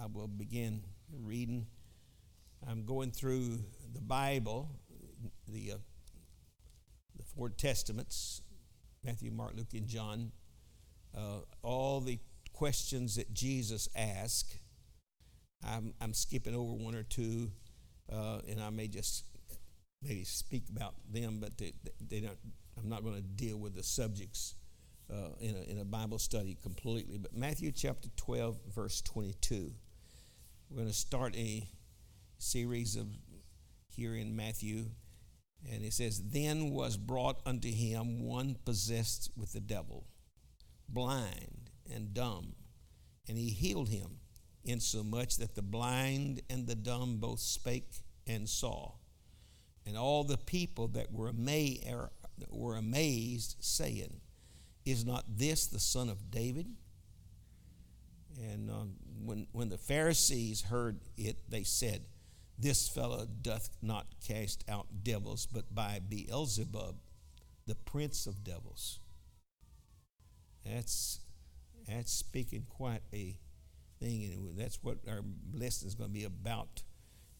I will begin reading. I'm going through the Bible, the, uh, the four testaments Matthew, Mark, Luke, and John. Uh, all the questions that Jesus asked. I'm, I'm skipping over one or two, uh, and I may just maybe speak about them, but they, they don't, I'm not going to deal with the subjects uh, in, a, in a Bible study completely. But Matthew chapter 12, verse 22. We're going to start a series of here in Matthew. And it says, Then was brought unto him one possessed with the devil, blind and dumb, and he healed him, insomuch that the blind and the dumb both spake and saw. And all the people that were, er, were amazed, saying, Is not this the son of David? And um, when, when the Pharisees heard it, they said, This fellow doth not cast out devils, but by Beelzebub, the prince of devils. That's, that's speaking quite a thing, and that's what our lesson is going to be about.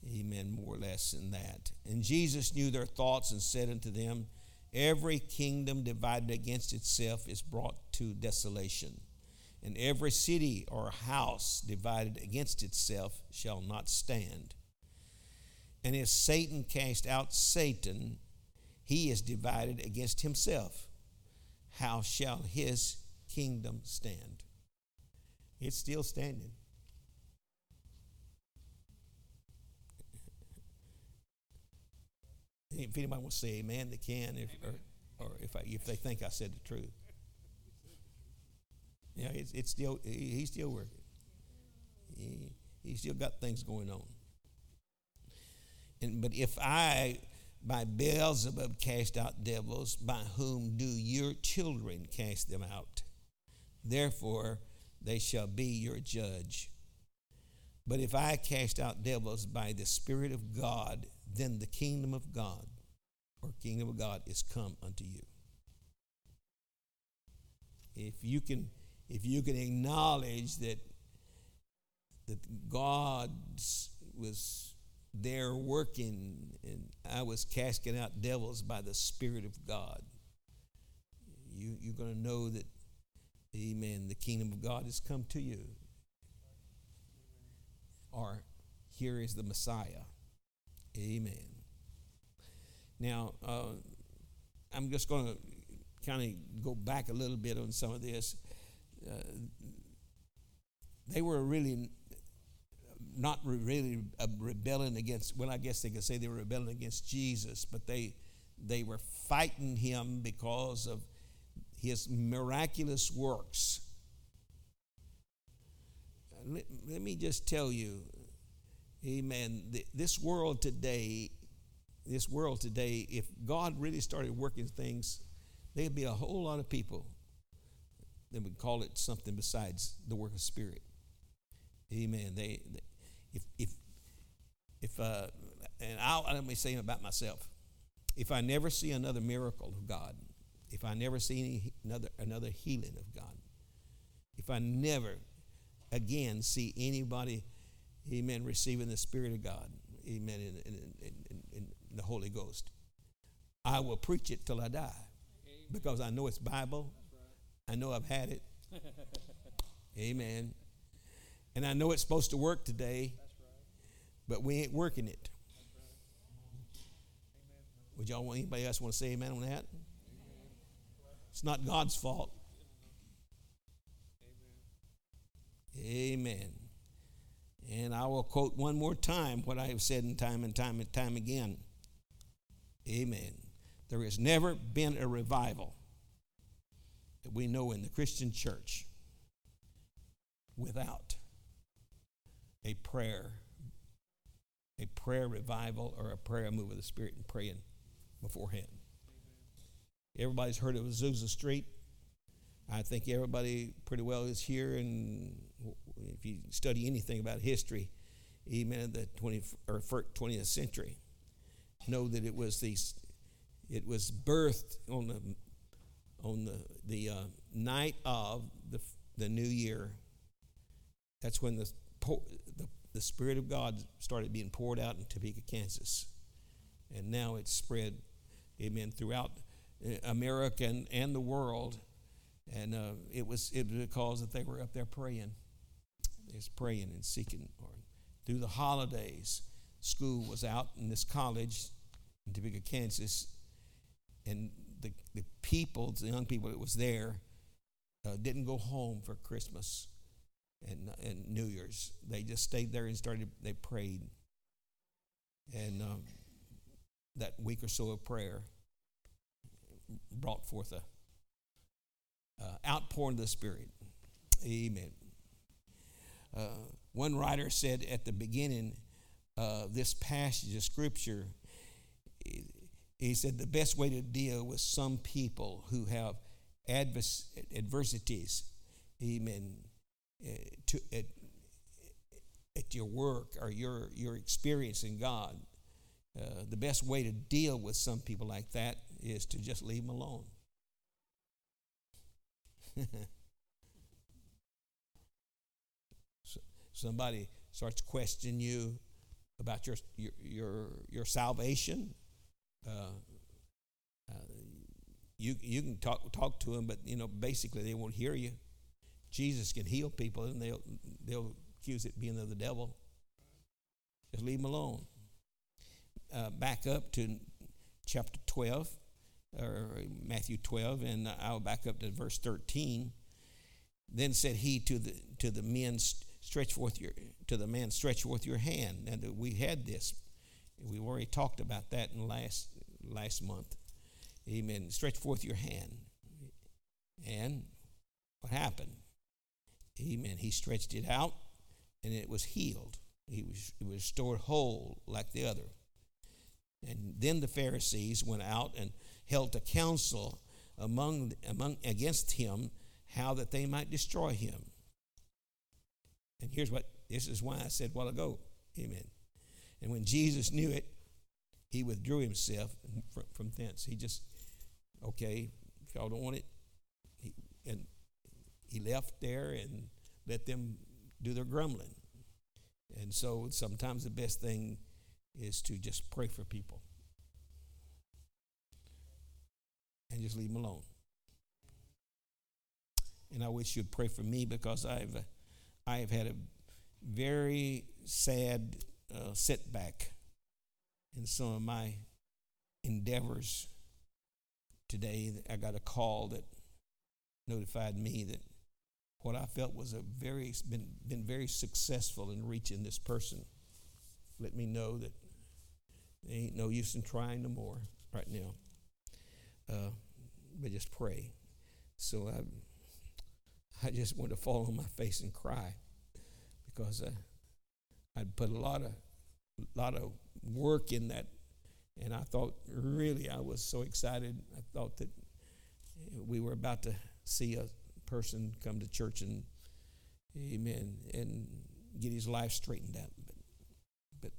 Amen, more or less than that. And Jesus knew their thoughts and said unto them, Every kingdom divided against itself is brought to desolation, and every city or house divided against itself shall not stand. And if Satan cast out Satan, he is divided against himself. How shall his kingdom stand? It's still standing. If anybody wants to say amen, they can, if, or, or if, I, if they think I said the truth. Yeah, it's, it's still, he's still working. He, he's still got things going on. And, but if I, by Beelzebub, cast out devils, by whom do your children cast them out? Therefore, they shall be your judge. But if I cast out devils by the Spirit of God, then the kingdom of God or kingdom of God is come unto you. If you can, if you can acknowledge that that God was there working and I was casting out devils by the Spirit of God, you, you're going to know that, amen, the kingdom of God has come to you. Or here is the Messiah. Amen. Now, uh, I'm just going to kind of go back a little bit on some of this. Uh, they were really not really rebelling against, well, I guess they could say they were rebelling against Jesus, but they, they were fighting him because of his miraculous works. Let, let me just tell you, Amen. This world today, this world today, if God really started working things, there'd be a whole lot of people that would call it something besides the work of spirit. Amen. They, they if if if uh, and I'll let me say about myself. If I never see another miracle of God, if I never see any, another another healing of God, if I never again see anybody Amen. Receiving the Spirit of God. Amen. In, in, in, in the Holy Ghost. I will preach it till I die Amen. because I know it's Bible. I know I've had it. Amen. And I know it's supposed to work today, but we ain't working it. Would y'all want anybody else want to say amen on that? It's not God's fault. Amen. And I will quote one more time what I have said in time and time and time again. Amen. There has never been a revival that we know in the Christian church without a prayer, a prayer revival or a prayer move of the Spirit and praying beforehand. Everybody's heard of Azusa Street. I think everybody pretty well is here and if you study anything about history, even in the 20th or 20th century, know that it was these, it was birthed on the on the the uh, night of the the new year. That's when the the, the Spirit of God started being poured out in Topeka, Kansas. And now it's spread, amen, throughout uh, America and, and the world. And uh, it, was, it was because that they were up there praying. They was praying and seeking. Or through the holidays, school was out in this college in Topeka, Kansas, and the, the people, the young people that was there, uh, didn't go home for Christmas and, and New Year's. They just stayed there and started, they prayed. And um, that week or so of prayer brought forth a uh, outpouring of the Spirit. Amen. Uh, one writer said at the beginning of this passage of Scripture, he said the best way to deal with some people who have advers- adversities, amen, uh, to, at, at your work or your, your experience in God, uh, the best way to deal with some people like that is to just leave them alone. Somebody starts questioning you about your, your, your, your salvation. Uh, uh, you, you can talk, talk to them, but you know, basically they won't hear you. Jesus can heal people and they'll, they'll accuse it being of the devil. Just leave them alone. Uh, back up to chapter 12, or Matthew 12, and I'll back up to verse 13. Then said he to the, to the men, stretch forth your, to the man, stretch forth your hand. And we had this. We already talked about that in last, last month. Amen. Stretch forth your hand. And what happened? Amen. He stretched it out and it was healed. He was, it was restored whole like the other. And then the Pharisees went out and held a council among, among against him how that they might destroy him. And here's what this is why I said a while ago. Amen. And when Jesus knew it, he withdrew himself from, from thence. He just, okay, if y'all don't want it, he, and he left there and let them do their grumbling. And so sometimes the best thing is to just pray for people and just leave them alone. And I wish you'd pray for me because I've I have had a very sad uh, setback in some of my endeavors today. I got a call that notified me that what I felt was a very been been very successful in reaching this person. Let me know that there ain't no use in trying no more right now. Uh, but just pray. So I, I just want to fall on my face and cry because uh, I'd put a lot of, lot of work in that, and I thought really I was so excited. I thought that we were about to see a person come to church and, amen, and get his life straightened out. But, but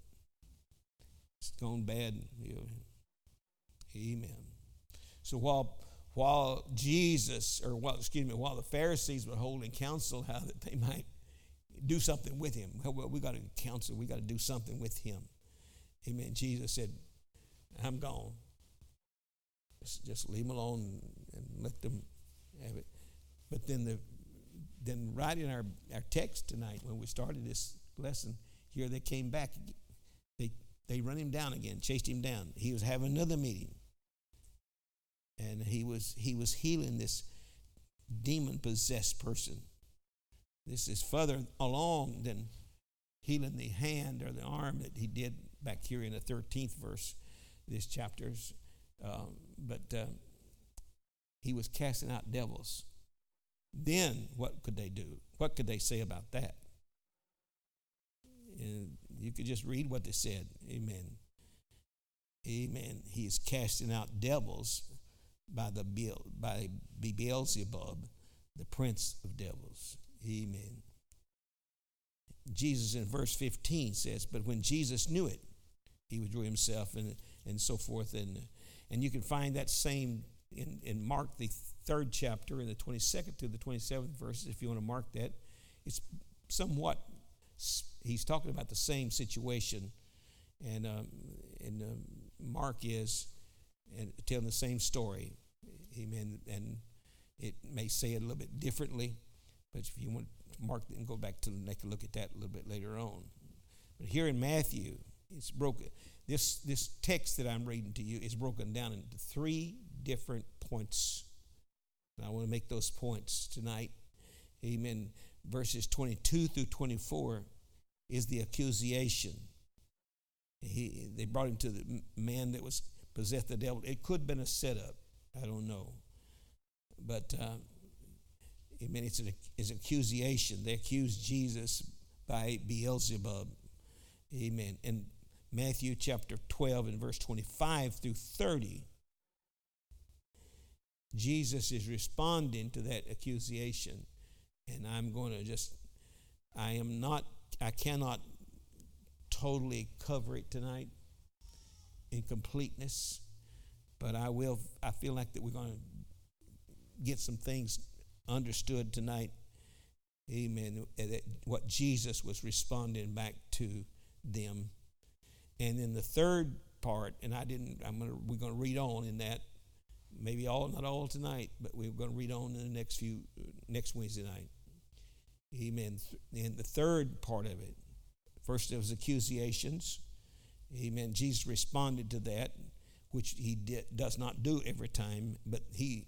it's gone bad. You know. Amen. So while while Jesus, or while, excuse me, while the Pharisees were holding counsel how that they might do something with him. Well, we got to counsel, we got to do something with him. Amen. Jesus said, I'm gone. Just, leave him alone and let them have it. But then the then right in our, our text tonight, when we started this lesson, here they came back. They they run him down again, chased him down. He was having another meeting and he was he was healing this demon possessed person. This is further along than healing the hand or the arm that he did back here in the 13th verse this chapter's um, but uh, he was casting out devils. Then what could they do? What could they say about that? And you could just read what they said. Amen. Amen. He is casting out devils by the by Beelzebub, the prince of devils. Amen. Jesus in verse 15 says, But when Jesus knew it, he withdrew himself and, and so forth. And, and you can find that same in, in Mark, the third chapter, in the 22nd to the 27th verses, if you want to mark that. It's somewhat he's talking about the same situation, and um, and um, Mark is and telling the same story. Amen. And it may say it a little bit differently, but if you want to Mark, then go back to take a look at that a little bit later on. But here in Matthew, it's broken. This this text that I'm reading to you is broken down into three different points. And I want to make those points tonight. Amen. Verses 22 through 24 is the accusation. He, they brought him to the man that was possessed the devil. It could have been a setup. I don't know. But, uh, amen, it's an, it's an accusation. They accused Jesus by Beelzebub. Amen. In Matthew chapter 12 and verse 25 through 30, Jesus is responding to that accusation. And I'm going to just, I am not, I cannot totally cover it tonight in completeness, but I will, I feel like that we're going to get some things understood tonight. Amen. What Jesus was responding back to them. And then the third part, and I didn't, I'm gonna we're gonna read on in that. Maybe all, not all tonight, but we're going to read on in the next few, next Wednesday night. Amen. And the third part of it, first there was accusations. Amen. Jesus responded to that, which he did, does not do every time, but he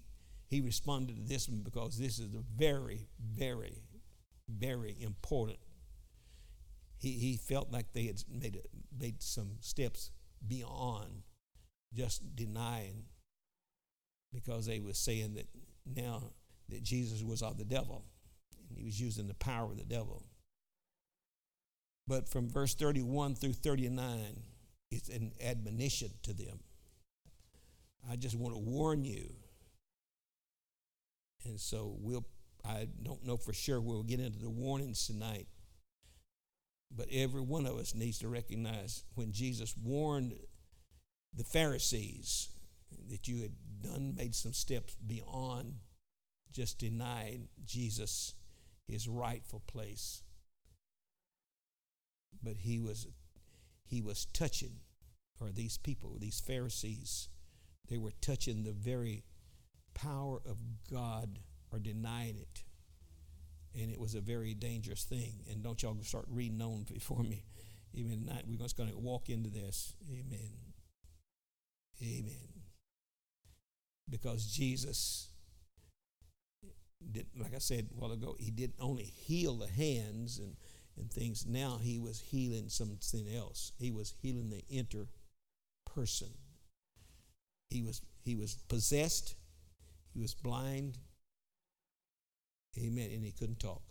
he responded to this one because this is a very, very, very important. He, he felt like they had made, made some steps beyond just denying because they were saying that now that Jesus was of the devil and he was using the power of the devil. But from verse 31 through 39, it's an admonition to them. I just want to warn you and so we'll, I don't know for sure we'll get into the warnings tonight. But every one of us needs to recognize when Jesus warned the Pharisees that you had done, made some steps beyond just denying Jesus his rightful place. But he was, he was touching, or these people, these Pharisees, they were touching the very power of God or denying it. And it was a very dangerous thing. And don't y'all start reading on before me. Even tonight, we're just going to walk into this. Amen. Amen. Because Jesus, did, like I said a while ago, he didn't only heal the hands and, and things. Now he was healing something else. He was healing the inner person. He was, he was possessed he was blind. Amen. And he couldn't talk.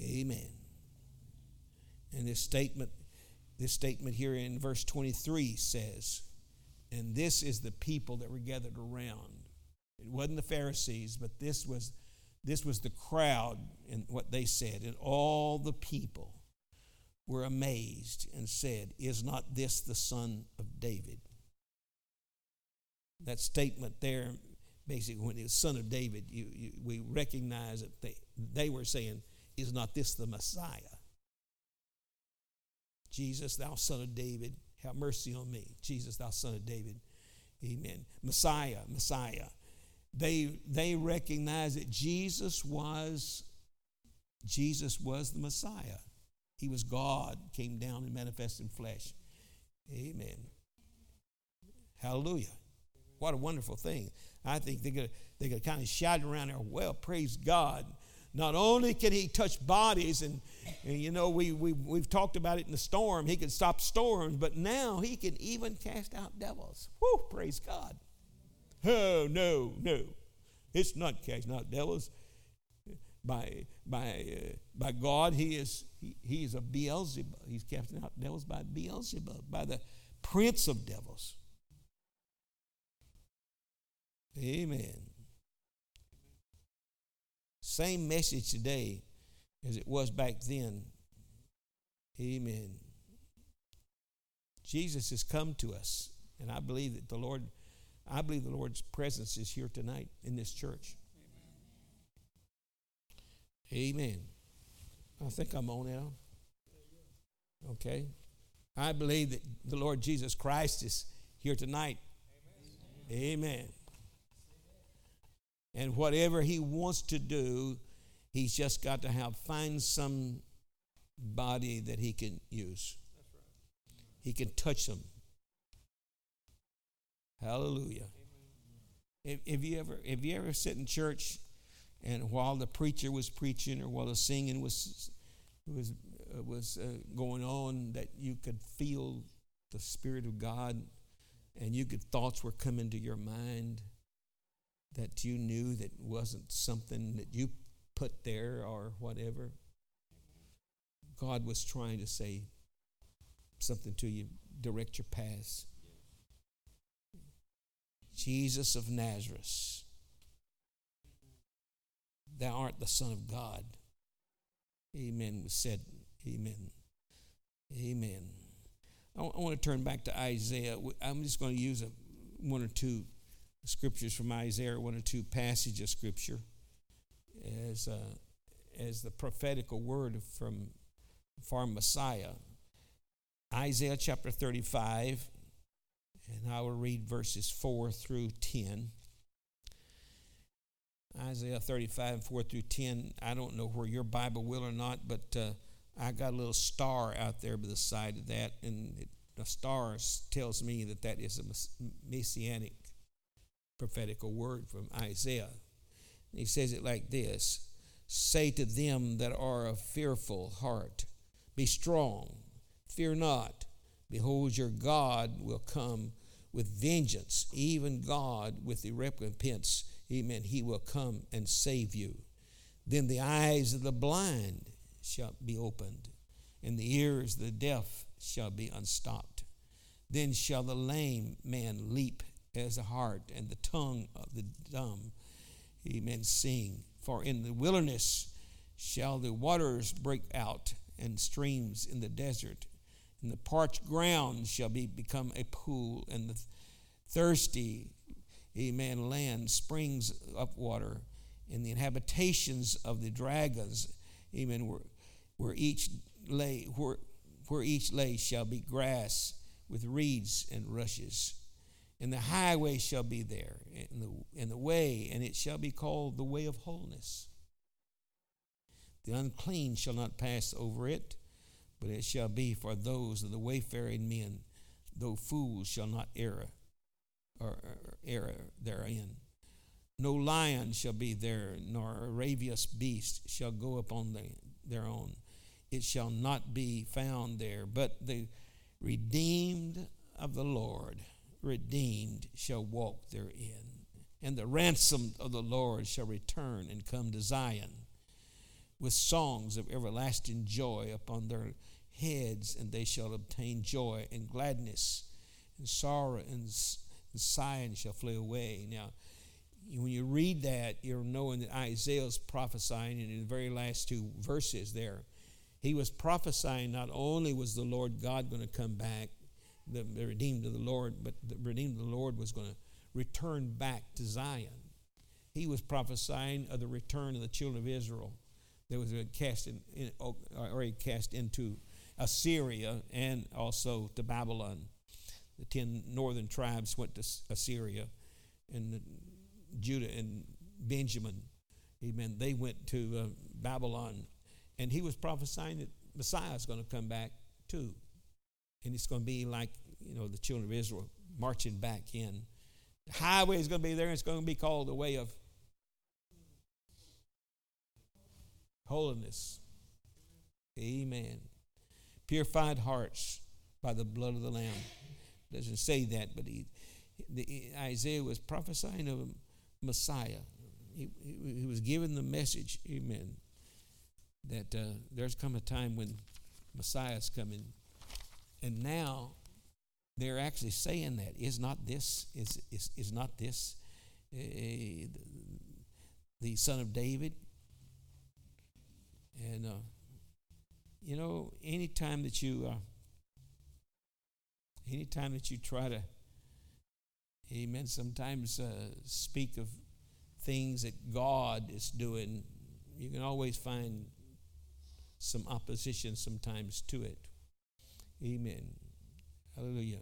Amen. And this statement, this statement here in verse 23 says, and this is the people that were gathered around. It wasn't the Pharisees, but this was this was the crowd and what they said, and all the people were amazed and said, Is not this the son of David? That statement there, basically, when he was son of David, you, you, we recognize that they, they were saying, Is not this the Messiah? Jesus, thou son of David, have mercy on me. Jesus, thou son of David. Amen. Messiah, Messiah. They, they recognized that Jesus was Jesus was the Messiah. He was God, came down and manifested in flesh. Amen. Hallelujah. What a wonderful thing. I think they could, they could kind of shout around there, well, praise God. Not only can he touch bodies, and, and you know, we, we, we've talked about it in the storm, he can stop storms, but now he can even cast out devils. Whew, praise God. Oh, no, no. It's not casting out devils by, by, uh, by God. He is, he, he is a Beelzebub. He's casting out devils by Beelzebub, by the prince of devils. Amen. Same message today as it was back then. Amen. Jesus has come to us, and I believe that the Lord, I believe the Lord's presence is here tonight in this church. Amen. I think I'm on now. Okay. I believe that the Lord Jesus Christ is here tonight. Amen. Amen. And whatever he wants to do, he's just got to have find some body that he can use. He can touch them. Hallelujah. If, if you ever if you ever sit in church and while the preacher was preaching or while the singing was was uh, was uh, going on that you could feel the spirit of God and you could thoughts were coming to your mind that you knew that wasn't something that you put there or whatever. God was trying to say something to you direct your path. Jesus of Nazareth thou art the son of God amen was said Amen. Amen. I, want to turn back to Isaiah. I'm just going to use a, one or two scriptures from Isaiah, one or two passages of scripture as, uh, as the prophetical word from, from Messiah. Isaiah chapter 35, and I will read verses 4 through 10. Isaiah 35, 4 through 10. I don't know where your Bible will or not, but uh, I got a little star out there by the side of that, and it, the star tells me that that is a messianic prophetical word from Isaiah. And he says it like this Say to them that are of fearful heart, Be strong, fear not. Behold, your God will come with vengeance, even God with the recompense. Amen. He will come and save you. Then the eyes of the blind shall be opened, and the ears of the deaf shall be unstopped. Then shall the lame man leap as a hart, and the tongue of the dumb, amen, sing. For in the wilderness shall the waters break out, and streams in the desert. And the parched ground shall be become a pool, and the thirsty, amen, land springs up water. And the inhabitations of the dragons, amen, were where each lay where, where each lay shall be grass with reeds and rushes and the highway shall be there in the, in the way and it shall be called the way of wholeness the unclean shall not pass over it but it shall be for those of the wayfaring men though fools shall not err or err therein no lion shall be there nor a ravious beast shall go upon the, their own it shall not be found there. But the redeemed of the Lord, redeemed, shall walk therein. And the ransomed of the Lord shall return and come to Zion with songs of everlasting joy upon their heads, and they shall obtain joy and gladness, and sorrow and, and sighing shall flee away. Now, when you read that, you're knowing that Isaiah is prophesying in the very last two verses there he was prophesying not only was the Lord God going to come back, the, the redeemed of the Lord, but the redeemed of the Lord was going to return back to Zion. He was prophesying of the return of the children of Israel that was cast in, in already cast into Assyria and also to Babylon. The ten northern tribes went to Assyria, and Judah and Benjamin, amen. They went to uh, Babylon and he was prophesying that Messiah is going to come back too. And it's going to be like, you know, the children of Israel marching back in. The highway is going to be there, and it's going to be called the way of holiness. Amen. Purified hearts by the blood of the Lamb. Doesn't say that, but he, the, Isaiah was prophesying of a Messiah. He, he, he was giving the message, amen, that uh, there's come a time when Messiah's coming, and now they're actually saying that is not this is is, is not this uh, the son of David, and uh, you know anytime that you uh, anytime that you try to amen sometimes uh, speak of things that God is doing you can always find some opposition sometimes to it. Amen. Hallelujah.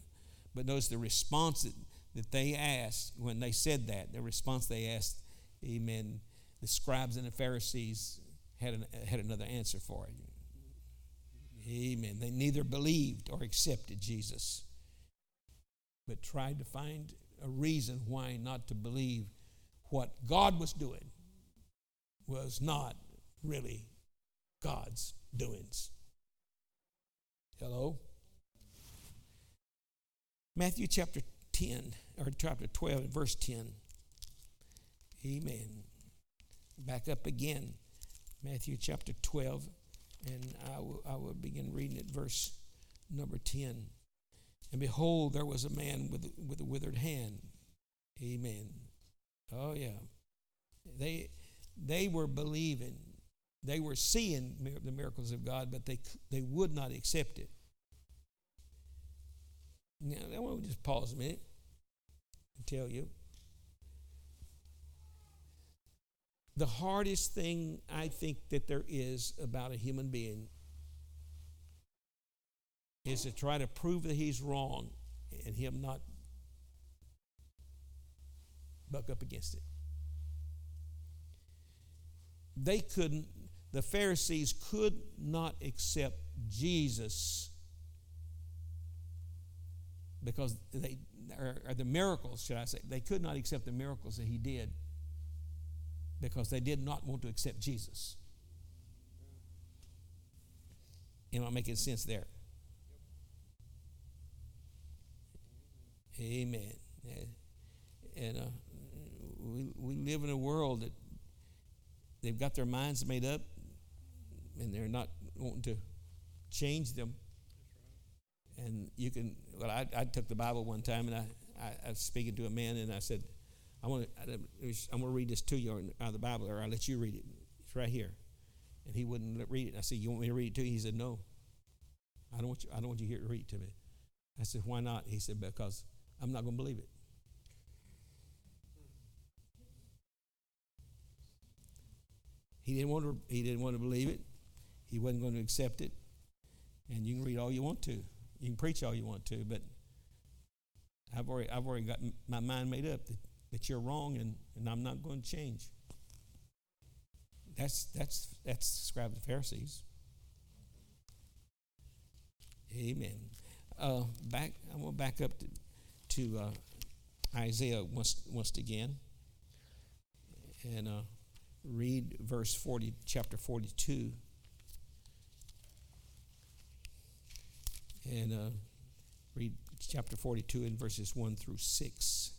But notice the response that, that they asked when they said that, the response they asked, Amen. The scribes and the Pharisees had, an, had another answer for it. Amen. They neither believed or accepted Jesus, but tried to find a reason why not to believe what God was doing was not really God's doings. Hello? Matthew chapter 10, or chapter 12, verse 10. Amen. Back up again. Matthew chapter 12, and I will, I will begin reading at verse number 10. And behold, there was a man with, with a withered hand. Amen. Oh, yeah. They, they were believing, they were seeing the miracles of God, but they, they would not accept it. Now, I want to just pause a minute and tell you. The hardest thing I think that there is about a human being is to try to prove that he's wrong and him not buck up against it. They couldn't, the Pharisees could not accept Jesus because they, or, the miracles, should I say, they could not accept the miracles that he did because they did not want to accept Jesus. Am I making sense there? Amen. And uh, we, we live in a world that they've got their minds made up and they're not wanting to change them. And you can, well, I, I took the Bible one time and I, I, I was speaking to a man and I said, I want to, I'm going to read this to you out of the Bible or I'll let you read it. It's right here. And he wouldn't read it. I said, You want me to read it to you? He said, No. I don't want you, I don't want you here to read it to me. I said, Why not? He said, Because I'm not going to believe it. He didn't want to, he didn't want to believe it. He wasn't going to accept it. And you can read all you want to. You can preach all you want to, but I've already, I've already got my mind made up that, that you're wrong and, and I'm not going to change. That's, that's, that's scribes and Pharisees. Amen. Uh, back, I'm going to back up to, to uh, Isaiah once, once again and uh, read verse 40, chapter 42. And uh, read chapter 42 and verses 1 through 6.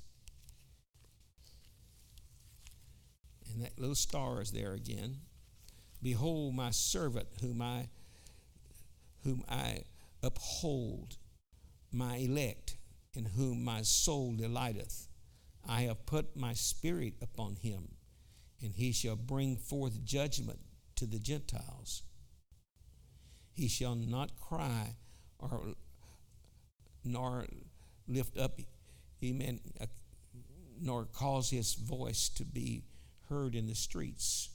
And that little star is there again. Behold my servant whom I whom I uphold, my elect, in whom my soul delighteth. I have put my spirit upon him, and he shall bring forth judgment to the Gentiles. He shall not cry or nor lift up, amen, uh, nor cause his voice to be heard in the streets.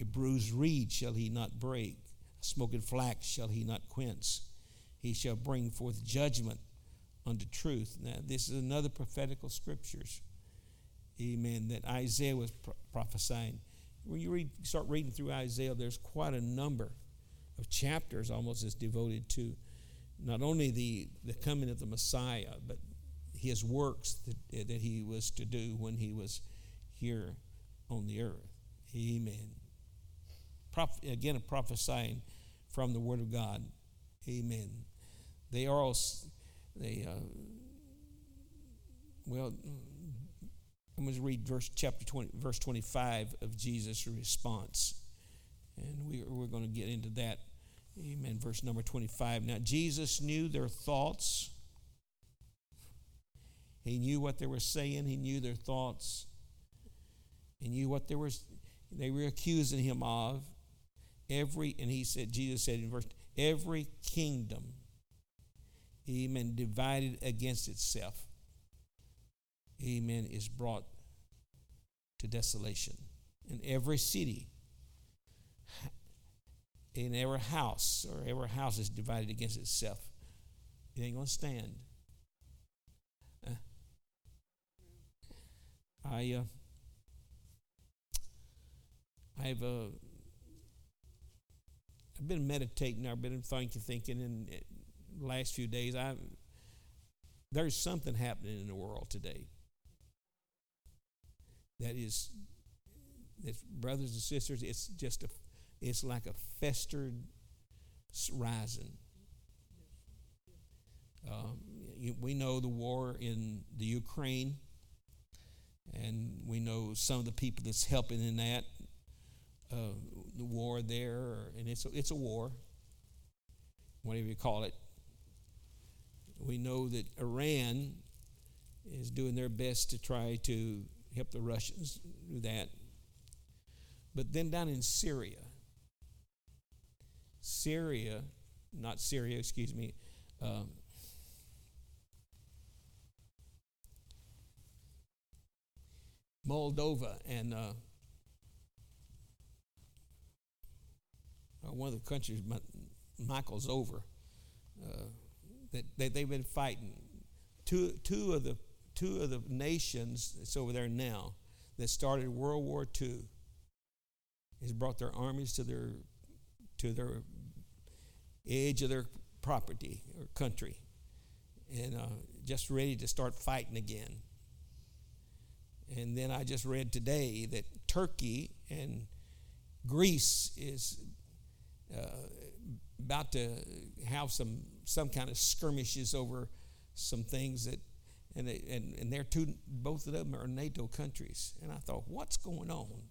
A bruised reed shall he not break, a smoking flax shall he not quench. He shall bring forth judgment unto truth. Now, this is another prophetical scriptures, amen, that Isaiah was pro- prophesying. When you read, start reading through Isaiah, there's quite a number of chapters almost is devoted to not only the, the coming of the Messiah, but his works that, that he was to do when he was here on the earth. Amen. Proph- again, prophesying from the Word of God. Amen. They are all, they, uh, well, I'm going to read verse chapter 20, verse 25 of Jesus' response. And we, we're going to get into that Amen. Verse number 25. Now, Jesus knew their thoughts. He knew what they were saying. He knew their thoughts. He knew what they were, they were accusing him of. Every, and he said, Jesus said in verse, every kingdom, amen, divided against itself, amen, is brought to desolation. And every city in every house or every house is divided against itself, it ain't going to stand. Uh, I, uh, I've, uh, I've been meditating. I've been thinking, thinking, in the last few days, I there's something happening in the world today that is, brothers and sisters, it's just a, it's like a festered rising. Um, we know the war in the Ukraine, and we know some of the people that's helping in that. Uh, the war there, and it's a, it's a war, whatever you call it. We know that Iran is doing their best to try to help the Russians do that. But then down in Syria, Syria, not Syria, excuse me, um, Moldova and uh, uh, one of the countries Michael's over uh, that, that they've been fighting. Two, two of the two of the nations that's over there now that started World War II has brought their armies to their to their edge of their property or country and uh, just ready to start fighting again. And then I just read today that Turkey and Greece is uh, about to have some some kind of skirmishes over some things that and they, and, and they're two both of them are NATO countries. And I thought, what's going on?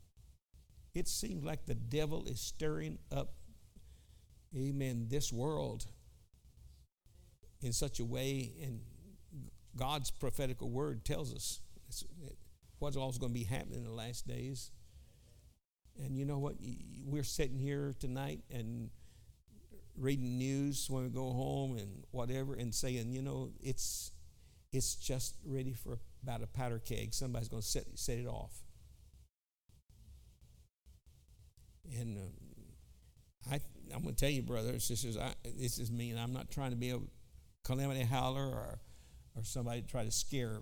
It seems like the devil is stirring up, amen, this world in such a way, and God's prophetical word tells us what's always going to be happening in the last days. And you know what? We're sitting here tonight and reading news when we go home and whatever and saying, you know, it's it's just ready for about a powder keg. Somebody's going to set, set it off. And uh, I, I'm going to tell you, brothers, sisters, I, this is me, and I'm not trying to be a calamity howler or, or somebody to try to scare.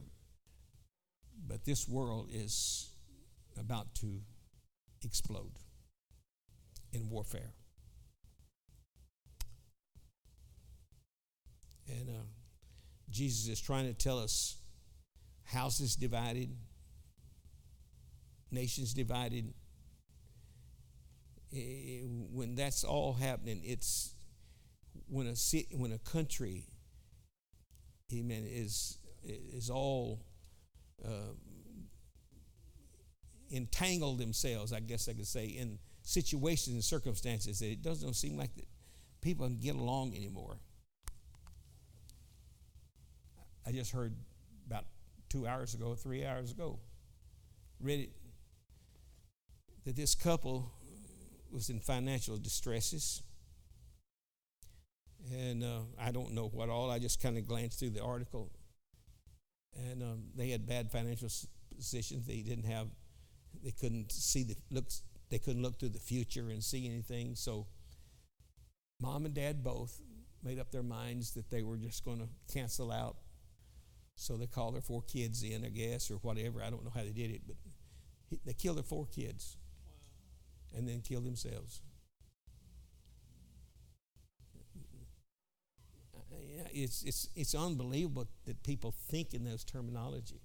But this world is about to explode in warfare. And uh, Jesus is trying to tell us houses divided, nations divided. When that's all happening, it's when a city, when a country, amen, is is all uh, entangled themselves, I guess I could say, in situations and circumstances that it doesn't seem like that people can get along anymore. I just heard about two hours ago, three hours ago, read it, that this couple was in financial distresses. And uh, I don't know what all, I just kind of glanced through the article. And um, they had bad financial positions. They didn't have, they couldn't see the looks, they couldn't look through the future and see anything. So mom and dad both made up their minds that they were just going to cancel out so they called their four kids in, I guess, or whatever. I don't know how they did it, but he, they killed their four kids and then killed themselves. It's, it's, it's unbelievable that people think in those terminology.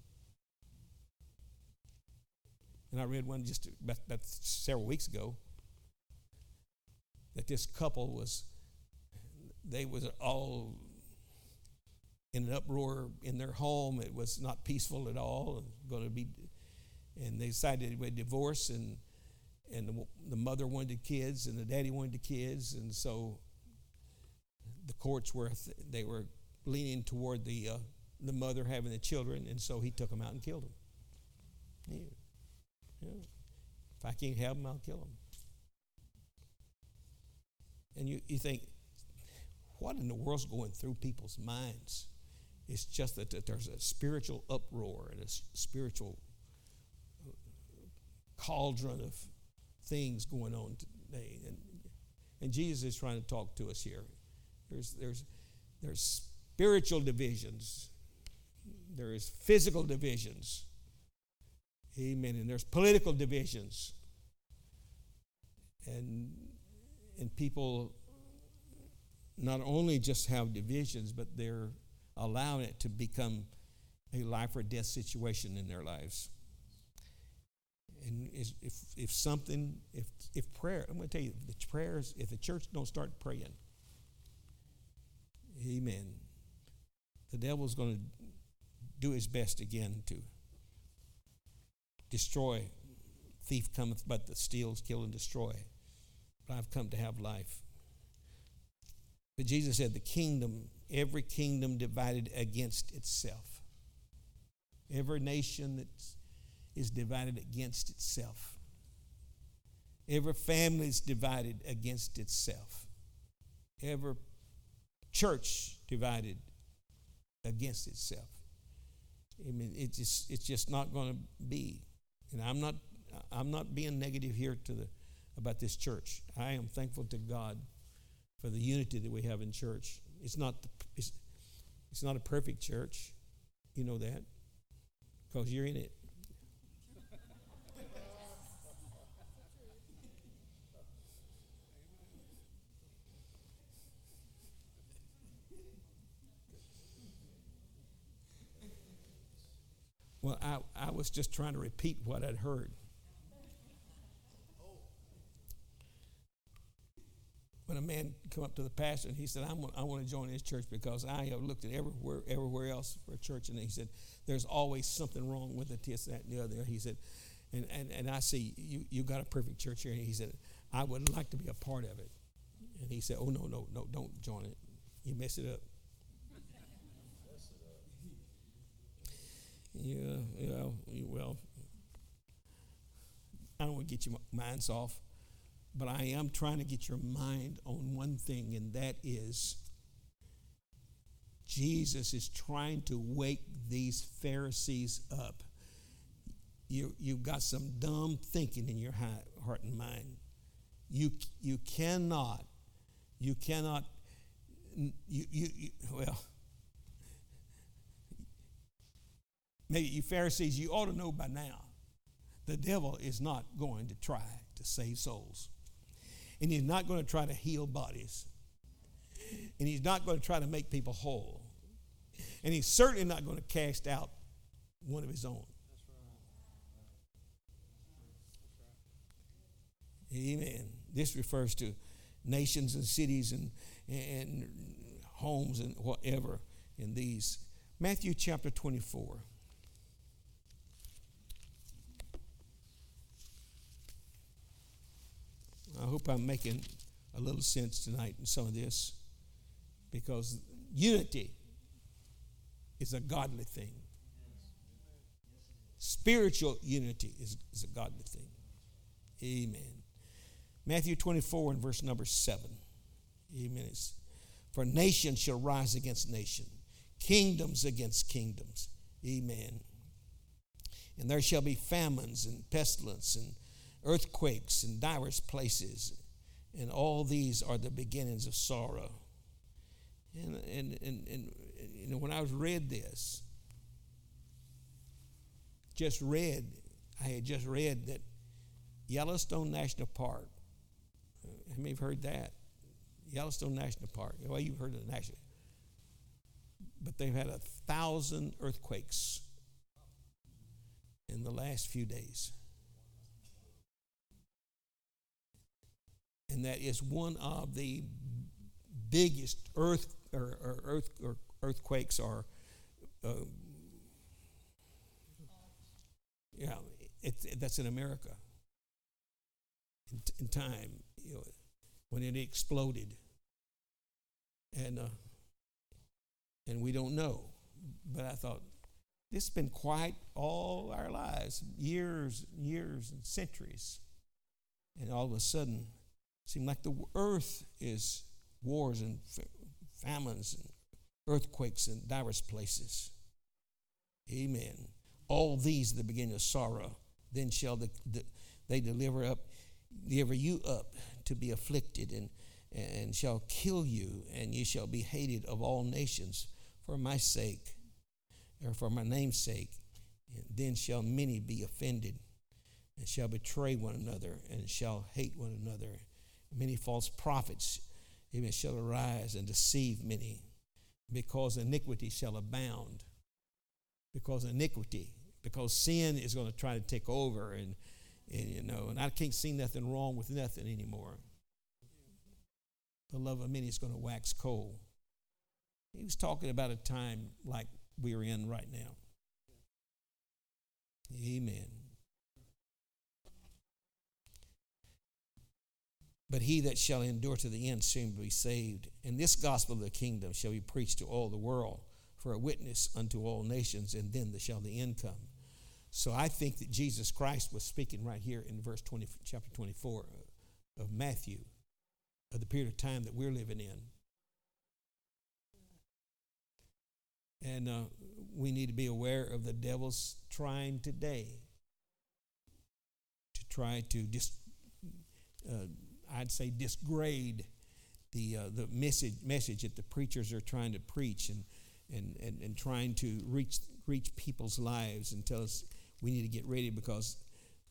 And I read one just about, about several weeks ago that this couple was, they was all in an uproar in their home. It was not peaceful at all. Going to be, and they decided to divorce, and and the, the mother wanted kids, and the daddy wanted kids, and so the courts were they were leaning toward the uh, the mother having the children, and so he took them out and killed them. Yeah. yeah. If I can't have them, I'll kill them. And you, you think, what in the world's going through people's minds? It's just that, that there's a spiritual uproar and a spiritual uh, cauldron of things going on today. And And Jesus is trying to talk to us here. There's, there's, there's spiritual divisions, there's physical divisions. Amen. And there's political divisions. And, and people not only just have divisions, but they're allowing it to become a life or death situation in their lives. And if, if something, if, if prayer, I'm going to tell you, the prayers, if the church don't start praying, amen, the devil's going to do his best again to destroy. Thief cometh but to steal, kill, and destroy. But I've come to have life. But Jesus said, the kingdom, every kingdom divided against itself. Every nation that is divided against itself. Every family is divided against itself. Every church divided against itself. I mean, it's just, it's just not going to be. And I'm not, I'm not being negative here to the, about this church. I am thankful to God for the unity that we have in church. It's not, the, it's, it's not a perfect church. You know that because you're in it. Well, I, I was just trying to repeat what I'd heard. When a man come up to the pastor and he said, I'm, I want to join this church because I have looked at everywhere, everywhere else for a church, and he said, there's always something wrong with it, this, that, and the other. He said, and, and, and I see you, you got a perfect church here. And he said, I would like to be a part of it. And he said, Oh, no, no, no, don't join it. You mess it up. Yeah, yeah, well, I don't want to get your minds off, but I am trying to get your mind on one thing, and that is Jesus is trying to wake these Pharisees up. You, you've got some dumb thinking in your heart and mind. You, you cannot, you cannot, you, you, you well, maybe you Pharisees, you ought to know by now the devil is not going to try to save souls. And he's not going to try to heal bodies. And he's not going to try to make people whole. And he's certainly not going to cast out one of his own. Amen. This refers to nations and cities and, and homes and whatever in these. Matthew chapter 24. I hope I'm making a little sense tonight in some of this because unity is a godly thing. Spiritual unity is, is a godly thing. Amen. Matthew 24 and verse number 7. Amen. It's, For nation shall rise against nation, kingdoms against kingdoms. Amen. And there shall be famines and pestilence and earthquakes in divers places, and all these are the beginnings of sorrow. And, and, and, and you know, when I was read this, just read, I had just read that Yellowstone National Park. How many have heard that? Yellowstone National Park. Well, you've heard of the national. But they've had a thousand earthquakes in the last few days. And that is one of the biggest earth or, or earth or earthquakes are. Uh, yeah, it, it, that's in America. In, in time, you know, when it exploded, and uh, and we don't know, but I thought this has been quiet all our lives, years, years, and centuries, and all of a sudden Seem like the earth is wars and famines and earthquakes in diverse places. Amen. All these are the beginning of sorrow. Then shall the, the, they deliver up, deliver you up to be afflicted, and and shall kill you, and you shall be hated of all nations for my sake, or for my name's sake. And then shall many be offended, and shall betray one another, and shall hate one another. Many false prophets even shall arise and deceive many, because iniquity shall abound. Because iniquity, because sin is going to try to take over, and, and you know, and I can't see nothing wrong with nothing anymore the love of many is going to wax cold. He was talking about a time like we're in right now. Amen. But he that shall endure to the end shall be saved. And this gospel of the kingdom shall be preached to all the world for a witness unto all nations, and then shall the end come. So I think that Jesus Christ was speaking right here in verse 20, chapter 24 of Matthew of the period of time that we're living in. And uh, we need to be aware of the devil's trying today to try to dis, uh, I'd say disgrade the uh, the message message that the preachers are trying to preach and and, and, and trying to reach reach people's lives and tell us we need to get ready because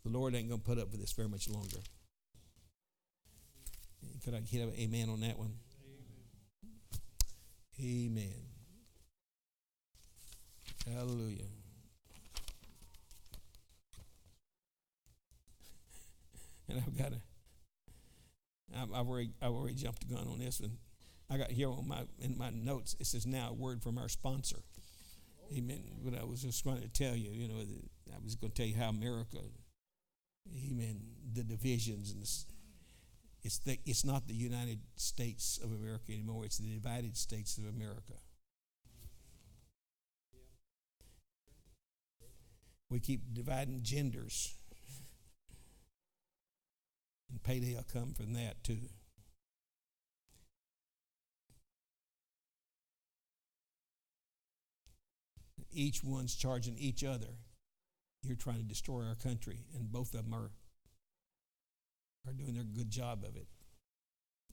the Lord ain't going to put up with this very much longer. Could I get an amen on that one? Amen. amen. Hallelujah. And I've got a, I've already, I've already jumped the gun on this one. I got here on my in my notes. It says now a word from our sponsor. Amen. But I was just trying to tell you, you know, I was going to tell you how America, amen, the divisions and it's, the, it's not the United States of America anymore, it's the divided states of America. We keep dividing genders. And payday will come from that too. Each one's charging each other. You're trying to destroy our country, and both of them are are doing their good job of it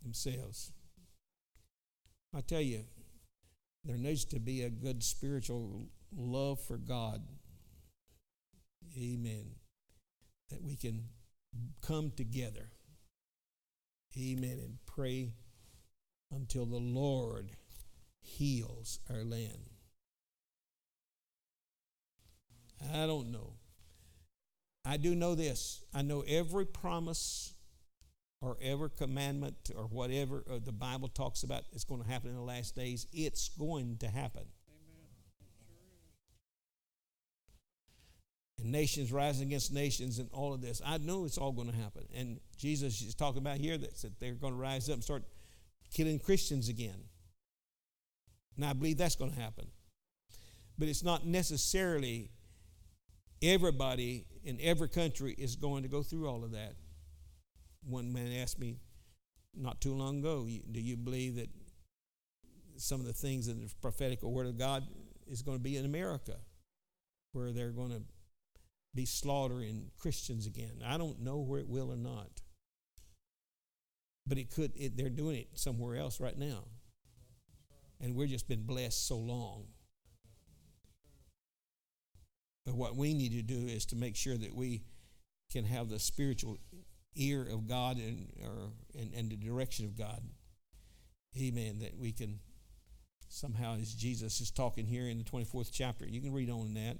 themselves. I tell you, there needs to be a good spiritual love for God. Amen. That we can come together. Amen. And pray until the Lord heals our land. I don't know. I do know this. I know every promise or every commandment or whatever uh, the Bible talks about is going to happen in the last days, it's going to happen. And nations rising against nations and all of this. I know it's all going to happen. And Jesus is talking about here that, that they're going to rise up and start killing Christians again. And I believe that's going to happen. But it's not necessarily everybody in every country is going to go through all of that one man asked me not too long ago, do you believe that some of the things in the prophetic word of God is going to be in America, where they're going to be slaughtering Christians again? I don't know where it will or not. But it could, it, they're doing it somewhere else right now. And we've just been blessed so long. But what we need to do is to make sure that we can have the spiritual ear of God and, or, and, and the direction of God. Amen. That we can somehow, as Jesus is talking here in the 24th chapter, you can read on that.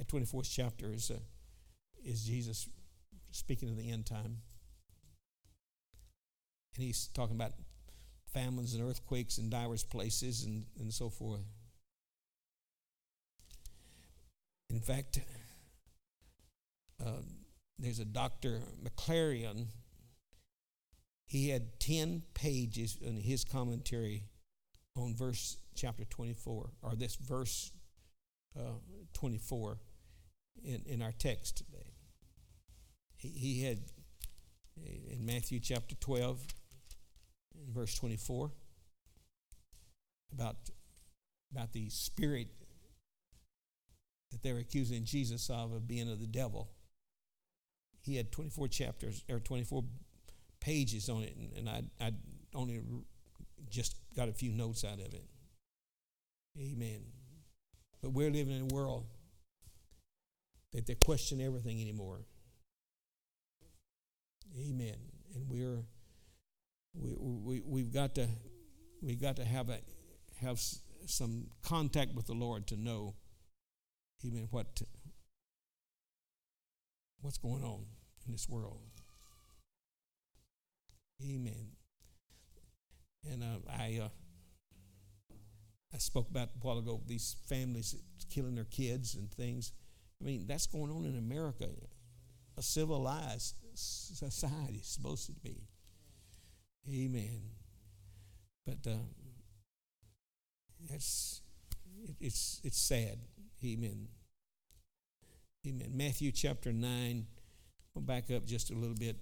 That 24th chapter is, uh, is Jesus speaking of the end time. And he's talking about famines and earthquakes in diverse places and, and so forth. In fact, uh, there's a Dr. McLaren. He had 10 pages in his commentary on verse chapter 24, or this verse uh, 24 in, in our text today. He, he had eh, in Matthew chapter 12, in verse 24, about, about the spirit that they're accusing Jesus of, of being of the devil he had 24 chapters or 24 pages on it, and, and I, I only just got a few notes out of it. Amen. But we're living in a world that they question everything anymore. Amen. And we're we, we we've got to we've got to have a have some contact with the Lord to know, Amen. What what's going on in this world. Amen. And uh, I uh, I spoke about a while ago these families killing their kids and things. I mean, that's going on in America. A civilized society is supposed to be. Amen. But uh, it's, it's, it's sad. Amen. Amen. Matthew chapter 9. I'll back up just a little bit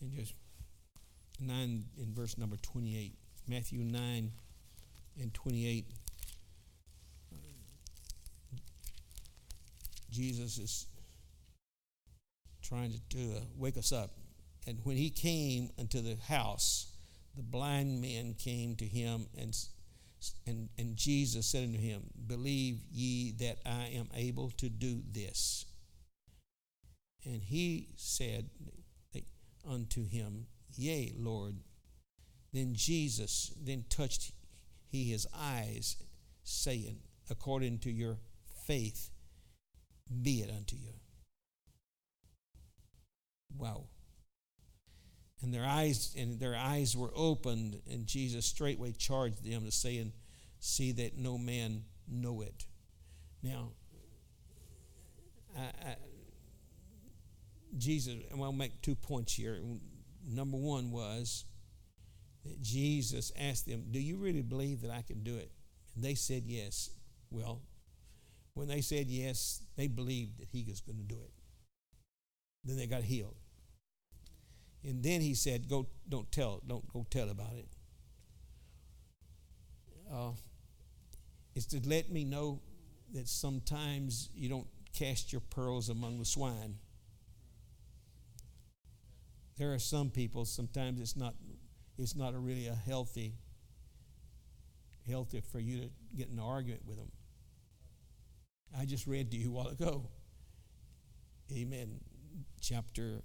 and just 9 in verse number 28. Matthew 9 and 28. Jesus is trying to, uh, wake us up. And when he came unto the house, the blind man came to him, and, and, and Jesus said unto him, Believe ye that I am able to do this? And he said unto him, Yea, Lord. Then Jesus then touched he his eyes, saying, According to your faith, be it unto you. Wow. And their eyes and their eyes were opened, and Jesus straightway charged them to say, and see that no man know it. Now, I, I, Jesus, and I'll make two points here. Number one was that Jesus asked them, Do you really believe that I can do it? And they said yes. Well, when they said yes, they believed that he was going to do it. Then they got healed. And then he said, Go, don't tell, don't go tell about it. Uh, it's to let me know that sometimes you don't cast your pearls among the swine. There are some people, sometimes it's not, it's not a really a healthy, healthy for you to get in an argument with them. I just read to you a while ago. Amen. Chapter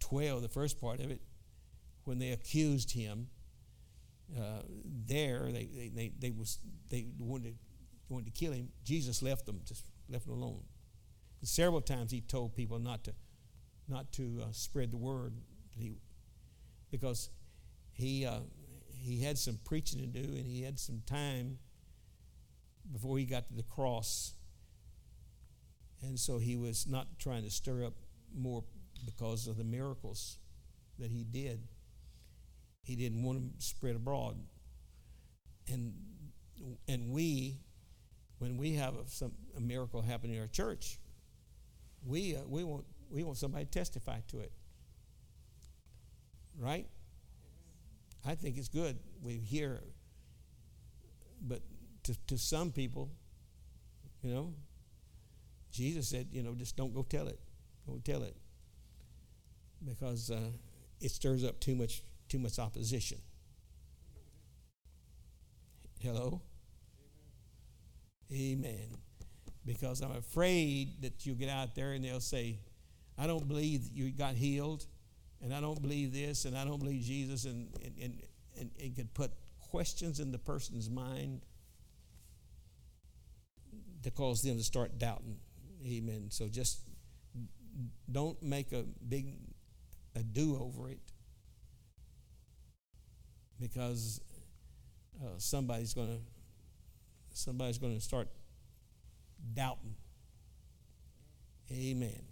12, the first part of it, when they accused him, uh, there they, they, they, they, was, they wanted, wanted to kill him. Jesus left them, just left them alone. And several times he told people not to, not to uh, spread the word he, because he, uh, he had some preaching to do and he had some time before he got to the cross and so he was not trying to stir up more because of the miracles that he did. He didn't want them spread abroad. And, and we, when we have a, some, a miracle happen in our church, we, uh, we, want, we want somebody to testify to it. Right? I think it's good. We hear, but to, to some people, you know, Jesus said, you know, just don't go tell it. Don't tell it. Because uh, it stirs up too much, too much opposition. Hello? Amen. Amen. Because I'm afraid that you'll get out there and they'll say, I don't believe you got healed, and I don't believe this, and I don't believe Jesus, and, and, and, and it could put questions in the person's mind to cause them to start doubting. Amen. So just don't make a big ado over it because uh, somebody's going to somebody's going to start doubting. Amen.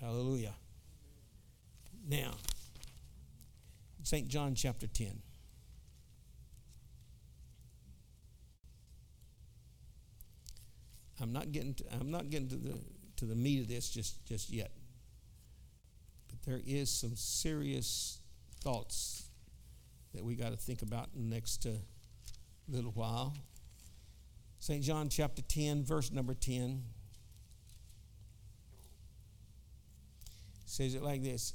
Hallelujah. Now, St. John chapter 10. I'm not getting to, I'm not getting to the to the meat of this just just yet. But there is some serious thoughts that we got to think about in the next uh, little while. St. John chapter 10, verse number 10 says it like this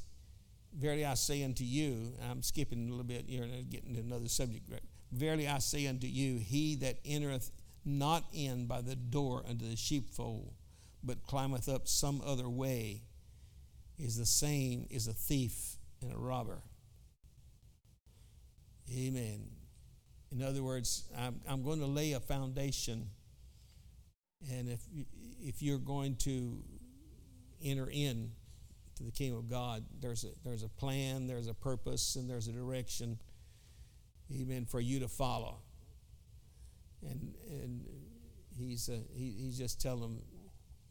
Verily I say unto you, I'm skipping a little bit here and getting to another subject. Verily I say unto you, he that entereth not in by the door unto the sheepfold, but climbeth up some other way, is the same is a thief and a robber. Amen. In other words, I'm, I'm going to lay a foundation, and if if you're going to enter in to the kingdom of God, there's a there's a plan, there's a purpose, and there's a direction. Amen. For you to follow, and and he's uh, he, he's just telling them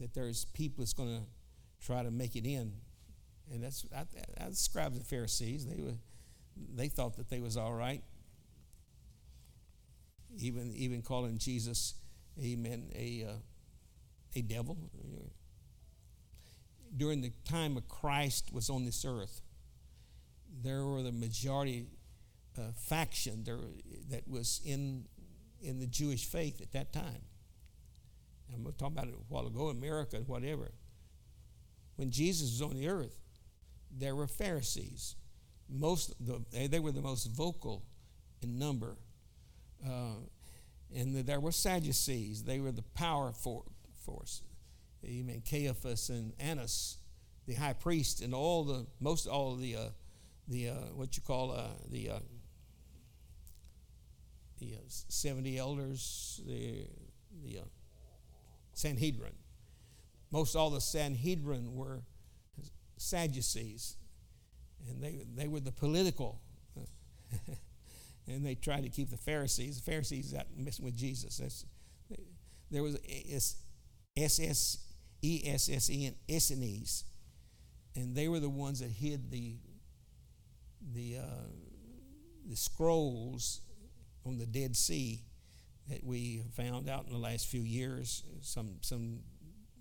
that there's people that's going to try to make it in, and that's that, that describes the Pharisees. They were they thought that they was all right. Even even calling Jesus, Amen, a uh, a devil. During the time of Christ was on this earth, there were the majority uh, faction there that was in in the Jewish faith at that time. I'm talking about it a while ago, America, whatever. When Jesus was on the earth, there were Pharisees most the, they were the most vocal in number. Uh, and the, there were Sadducees. They were the power for, force. Amen. Caiaphas and Annas, the high priest, and all the most all the uh, the uh, what you call uh, the uh, the uh, seventy elders, the the Sanhedrin. Most all the Sanhedrin were Sadducees and they, they were the political. and they tried to keep the Pharisees. The Pharisees got messing with Jesus. That's, there was S S E S S E and Essenes, and they were the ones that hid the the uh, the scrolls on the Dead Sea that we found out in the last few years, some some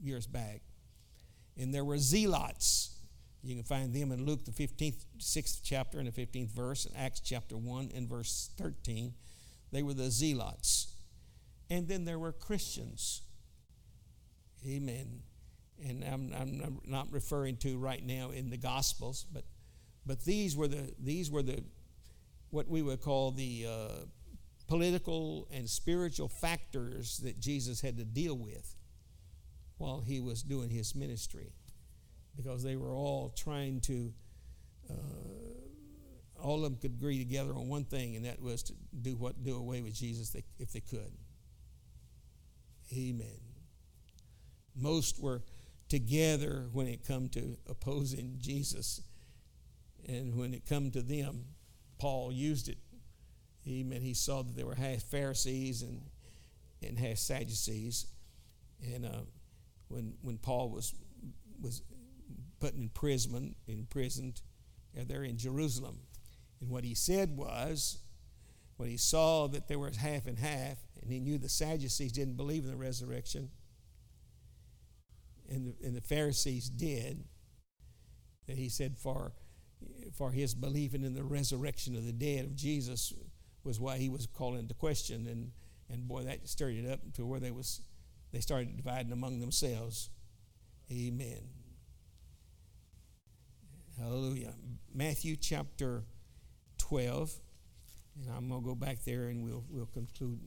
years back. And there were zealots you can find them in Luke, the 15th, 6th chapter and the 15th verse, and Acts chapter 1 and verse 13. They were the zealots. And then there were Christians. Amen. And I'm, I'm not referring to right now in the Gospels, but, but these were the, these were the, what we would call the uh, political and spiritual factors that Jesus had to deal with while he was doing his ministry because they were all trying to, uh, all of them could agree together on one thing, and that was to do what do away with Jesus if they could. Amen. Most were together when it come to opposing Jesus, and when it come to them, Paul used it. Amen. He saw that there were half Pharisees and and half Sadducees, and uh, when when Paul was was put in prison, imprisoned there in Jerusalem. And what he said was, when he saw that there was half and half, and he knew the Sadducees didn't believe in the resurrection, and the, and the Pharisees did, that he said, for, for his believing in the resurrection of the dead of Jesus was why he was called into question. And, and boy, that stirred it up to where they was they started dividing among themselves. Amen. Hallelujah. Matthew chapter 12. And I'm going to go back there and we'll, we'll conclude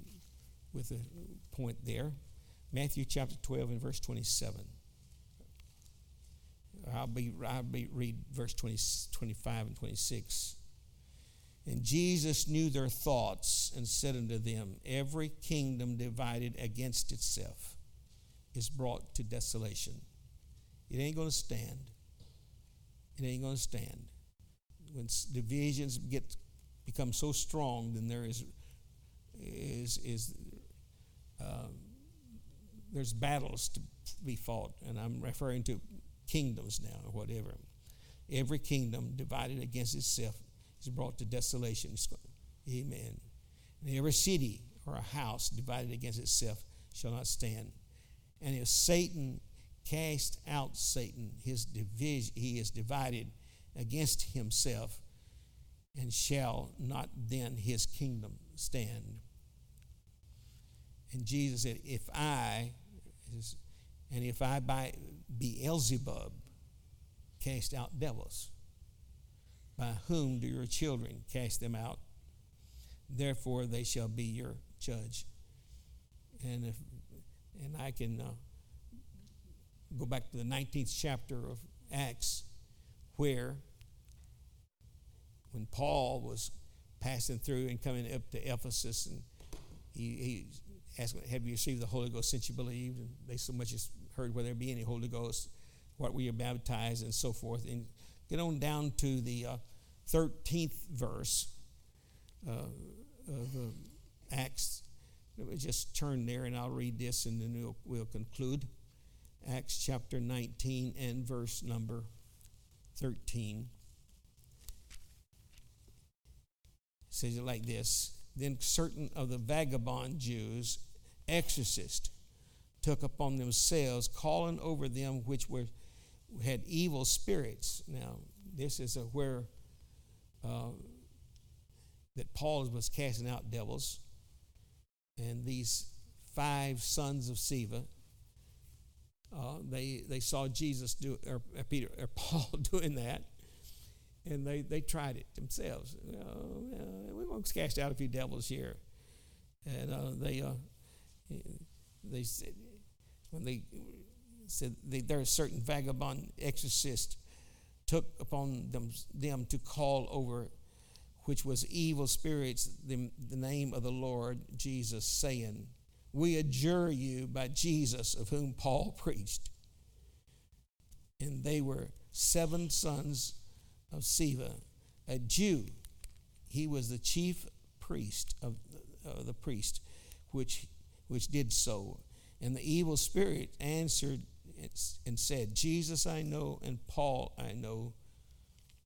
with a point there. Matthew chapter 12 and verse 27. I'll be, I'll be read verse 20, 25 and 26. And Jesus knew their thoughts and said unto them, Every kingdom divided against itself is brought to desolation. It ain't going to stand it ain't going to stand. When divisions get become so strong, then there is is is uh, there's battles to be fought, and I'm referring to kingdoms now or whatever. Every kingdom divided against itself is brought to desolation. Amen. And every city or a house divided against itself shall not stand. And if Satan cast out Satan, his division, he is divided against himself, and shall not then his kingdom stand. And Jesus said, If I, and if I by Beelzebub cast out devils, By whom do your children cast them out? Therefore they shall be your judge. And if and I can uh, go back to the 19th chapter of Acts, where when Paul was passing through and coming up to Ephesus, and he, he asked, Have you received the Holy Ghost since you believed? And they so much as heard whether there be any Holy Ghost, what were you baptized, and so forth. And get on down to the uh, 13th verse uh, of uh, Acts. Let me just turn there and I'll read this and then we'll, we'll conclude. Acts chapter 19 and verse number 13. It says it like this Then certain of the vagabond Jews, exorcists, took upon themselves, calling over them which were had evil spirits. Now, this is a where uh, that Paul was casting out devils, and these five sons of Sceva, uh, they they saw Jesus do or Peter or Paul doing that, and they they tried it themselves. Uh, we want to cast out a few devils here, and uh, they uh, they said when they said they, there are certain vagabond exorcists took upon them, them to call over which was evil spirits the, the name of the lord jesus saying we adjure you by jesus of whom paul preached and they were seven sons of Sceva, a Jew. He was the chief priest of the priest, which which did so. And the evil spirit answered and said, Jesus I know and Paul I know,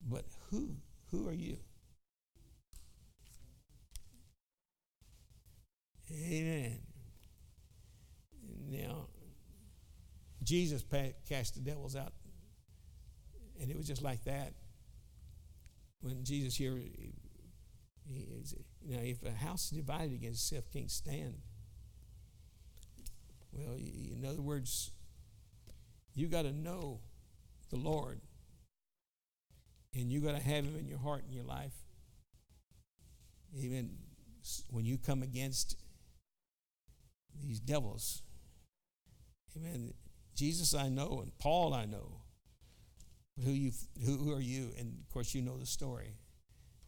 but who? Who are you? Amen. Now, Jesus cast the devils out, and it was just like that. When Jesus here, he, he, you know, if a house is divided against itself can't stand. Well, in other words, you got to know the Lord. And you got to have Him in your heart and your life. Even when you come against these devils. Amen. Jesus I know, and Paul I know. Who you who, are you? And of course you know the story.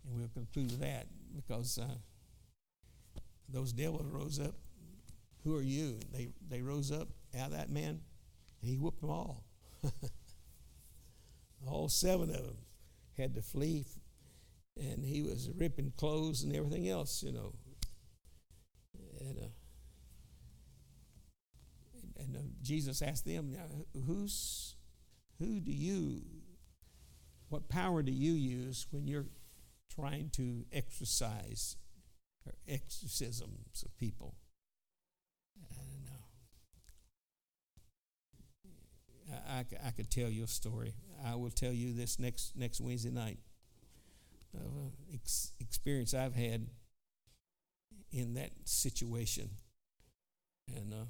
And we'll conclude with that because uh, those devils rose up. Who are you? They they rose up out of that man and he whooped them all. all seven of them had to flee, and he was ripping clothes and everything else, you know. And, uh, and uh, Jesus asked them, "Who's, who do you, what power do you use when you're trying to exercise or exorcisms of people?" I, I could tell you a story. I will tell you this next next Wednesday night of an ex- experience I've had in that situation, and uh,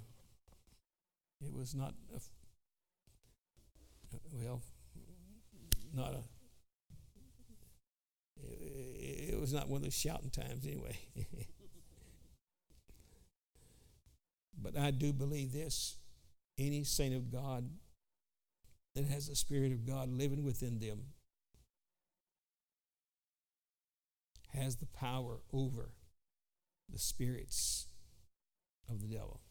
it was not a, well, not a. It, it was not one of those shouting times anyway. but I do believe this: any saint of God that has the Spirit of God living within them has the power over the spirits of the devil.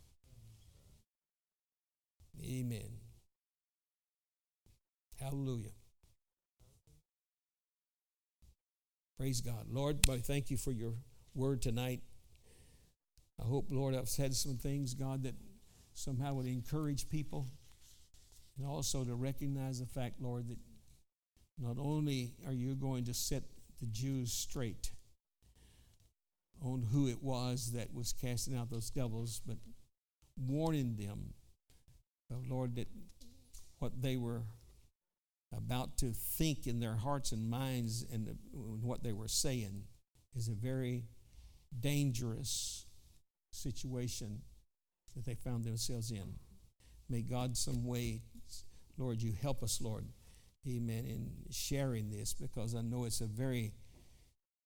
Amen. Hallelujah. Praise God. Lord, I thank you for your word tonight. I hope, Lord, I've said some things, God, that somehow would encourage people. And also to recognize the fact, Lord, that not only are you going to set the Jews straight on who it was that was casting out those devils, but warning them, oh, Lord, that what they were about to think in their hearts and minds and what they were saying is a very dangerous situation that they found themselves in. May God some way Lord, you help us, Lord, amen, in sharing this because I know it's a very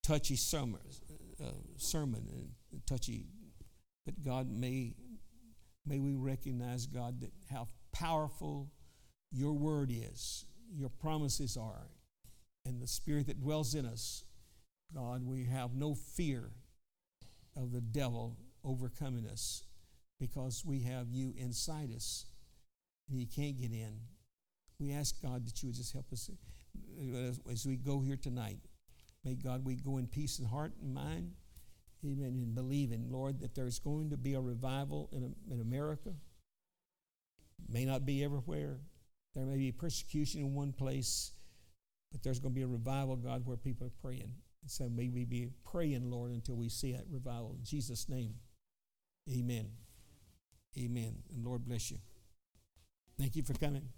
touchy sermon, uh, sermon and touchy, but God may, may we recognize, God, that how powerful your word is, your promises are, and the spirit that dwells in us. God, we have no fear of the devil overcoming us because we have you inside us and he can't get in. We ask God that you would just help us uh, as we go here tonight. May God, we go in peace and heart and mind. Amen. And believing, Lord, that there's going to be a revival in, in America. May not be everywhere. There may be persecution in one place, but there's going to be a revival, God, where people are praying. And so may we be praying, Lord, until we see that revival. In Jesus' name, amen. Amen. And Lord bless you. Thank you for coming.